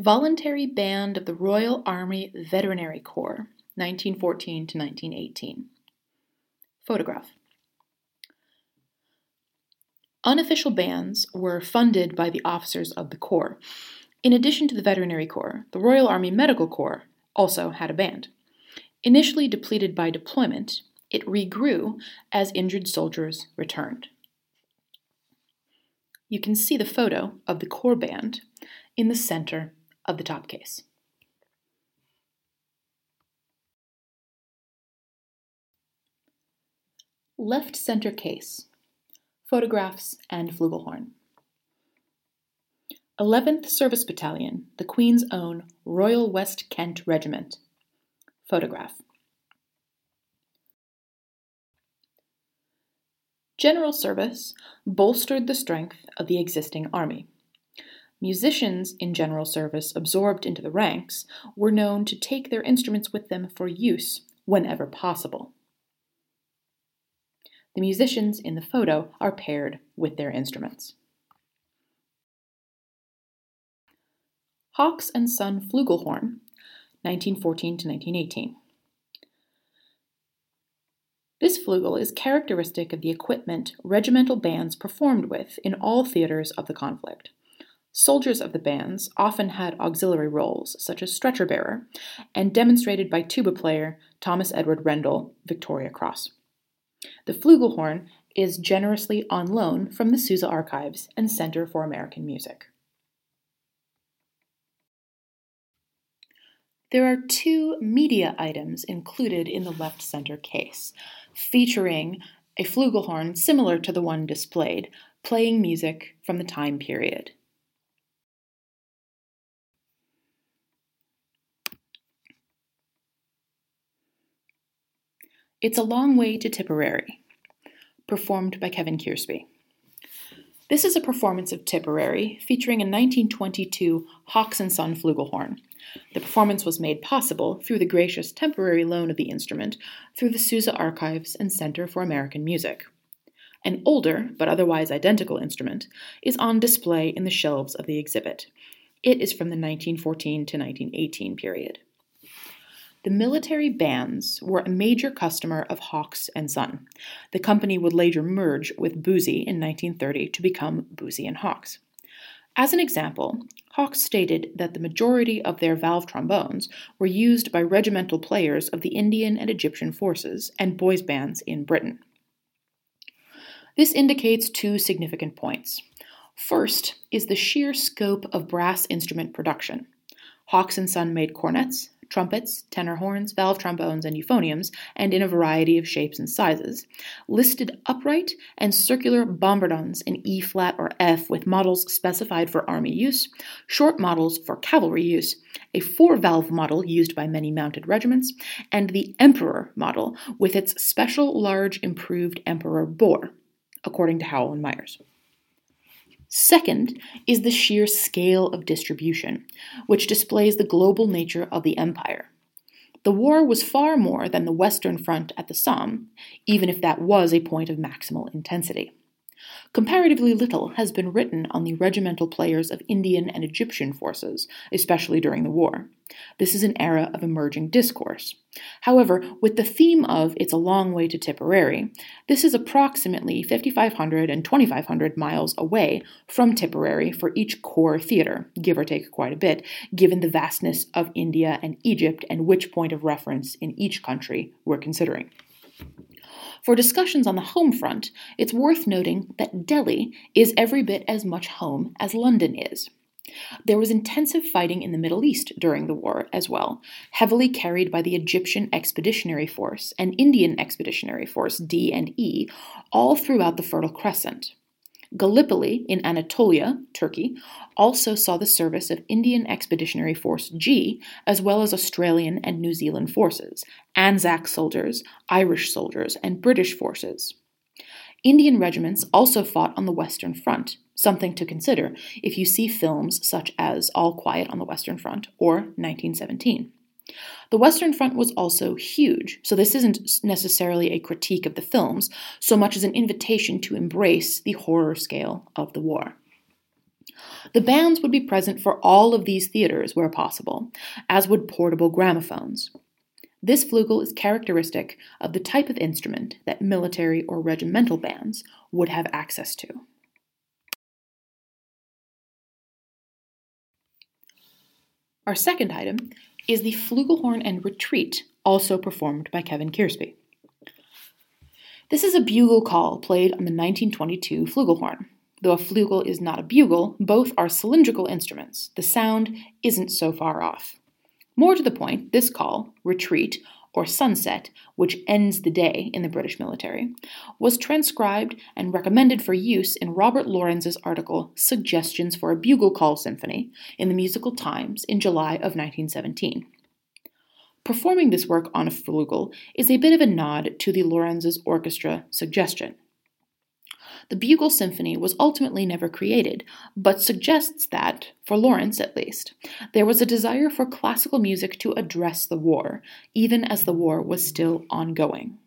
Voluntary Band of the Royal Army Veterinary Corps, 1914 to 1918. Photograph. Unofficial bands were funded by the officers of the Corps. In addition to the Veterinary Corps, the Royal Army Medical Corps also had a band. Initially depleted by deployment, it regrew as injured soldiers returned. You can see the photo of the Corps band in the center of the top case. Left center case Photographs and Flugelhorn. 11th Service Battalion, the Queen's Own Royal West Kent Regiment. Photograph. General service bolstered the strength of the existing army. Musicians in general service absorbed into the ranks were known to take their instruments with them for use whenever possible. The musicians in the photo are paired with their instruments. Hawkes and Son Flugelhorn, 1914 to 1918. This flugel is characteristic of the equipment regimental bands performed with in all theaters of the conflict. Soldiers of the bands often had auxiliary roles, such as stretcher bearer, and demonstrated by tuba player Thomas Edward Rendle, Victoria Cross. The flugelhorn is generously on loan from the Sousa Archives and Center for American Music. There are two media items included in the left center case, featuring a flugelhorn similar to the one displayed, playing music from the time period. It's a Long Way to Tipperary, performed by Kevin Kiersby. This is a performance of Tipperary featuring a 1922 Hawkes and Son flugelhorn. The performance was made possible through the gracious temporary loan of the instrument through the Sousa Archives and Center for American Music. An older, but otherwise identical instrument is on display in the shelves of the exhibit. It is from the 1914 to 1918 period. The military bands were a major customer of Hawkes and Son. The company would later merge with Boosey in 1930 to become Boosey and Hawkes. As an example, Hawkes stated that the majority of their valve trombones were used by regimental players of the Indian and Egyptian forces and boys' bands in Britain. This indicates two significant points. First is the sheer scope of brass instrument production. Hawkes and Son made cornets, trumpets, tenor horns, valve trombones, and euphoniums, and in a variety of shapes and sizes, listed upright and circular bombardons in E flat or F with models specified for army use, short models for cavalry use, a four valve model used by many mounted regiments, and the Emperor model with its special large improved Emperor bore, according to Howell and Myers. Second is the sheer scale of distribution, which displays the global nature of the empire. The war was far more than the Western Front at the Somme, even if that was a point of maximal intensity. Comparatively little has been written on the regimental players of Indian and Egyptian forces, especially during the war. This is an era of emerging discourse. However, with the theme of It's a Long Way to Tipperary, this is approximately 5,500 and 2,500 miles away from Tipperary for each corps theater, give or take quite a bit, given the vastness of India and Egypt and which point of reference in each country we're considering. For discussions on the home front, it's worth noting that Delhi is every bit as much home as London is. There was intensive fighting in the Middle East during the war as well, heavily carried by the Egyptian Expeditionary Force and Indian Expeditionary Force D and E all throughout the Fertile Crescent. Gallipoli in Anatolia, Turkey, also saw the service of Indian Expeditionary Force G, as well as Australian and New Zealand forces, Anzac soldiers, Irish soldiers, and British forces. Indian regiments also fought on the Western Front, something to consider if you see films such as All Quiet on the Western Front or 1917. The Western Front was also huge, so this isn't necessarily a critique of the films so much as an invitation to embrace the horror scale of the war. The bands would be present for all of these theaters where possible, as would portable gramophones. This flugel is characteristic of the type of instrument that military or regimental bands would have access to. Our second item is the flugelhorn and retreat, also performed by Kevin Kierspe. This is a bugle call played on the 1922 flugelhorn. Though a flugel is not a bugle, both are cylindrical instruments. The sound isn't so far off. More to the point, this call, retreat, or sunset, which ends the day in the British military, was transcribed and recommended for use in Robert Lawrence's article Suggestions for a Bugle Call Symphony in the Musical Times in July of 1917. Performing this work on a flugel is a bit of a nod to the Lawrence's orchestra suggestion. The Bugle Symphony was ultimately never created, but suggests that, for Lawrence at least, there was a desire for classical music to address the war, even as the war was still ongoing.